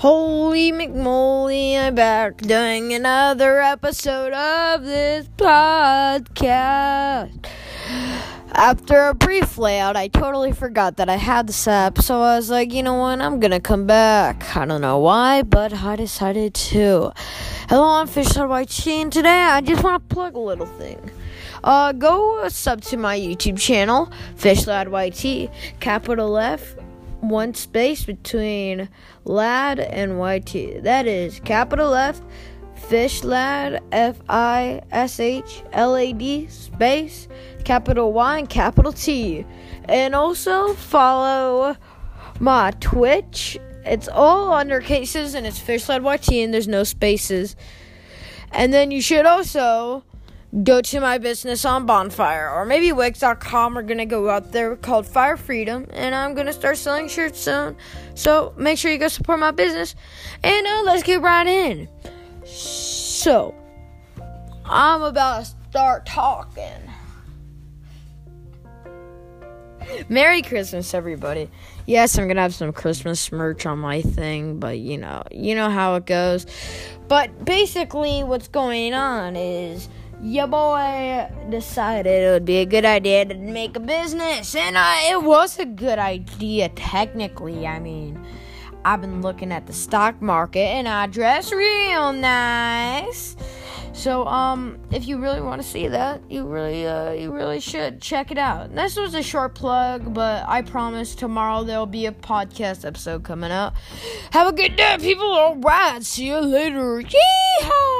Holy McMoly, I'm back doing another episode of this podcast. After a brief layout, I totally forgot that I had this app, so I was like, you know what, I'm gonna come back. I don't know why, but I decided to. Hello, I'm FishLadYT, and today I just want to plug a little thing. Uh, go sub to my YouTube channel, FishLadYT, capital F, one space between lad and YT. That is capital F, fish lad, F I S H L A D, space, capital Y, and capital T. And also follow my Twitch. It's all under cases and it's fish lad YT and there's no spaces. And then you should also go to my business on Bonfire or maybe Wix.com. We're gonna go out there called Fire Freedom, and I'm gonna start selling shirts soon. So make sure you go support my business, and uh, let's get right in. So I'm about to start talking. Merry Christmas, everybody. Yes, I'm gonna have some Christmas merch on my thing, but you know, you know how it goes. But basically, what's going on is your boy decided it would be a good idea to make a business, and uh, it was a good idea technically. I mean, I've been looking at the stock market, and I dress real nice. So, um, if you really want to see that, you really, uh, you really should check it out. This was a short plug, but I promise tomorrow there'll be a podcast episode coming out. Have a good day, people. All right, see you later. Yeehaw!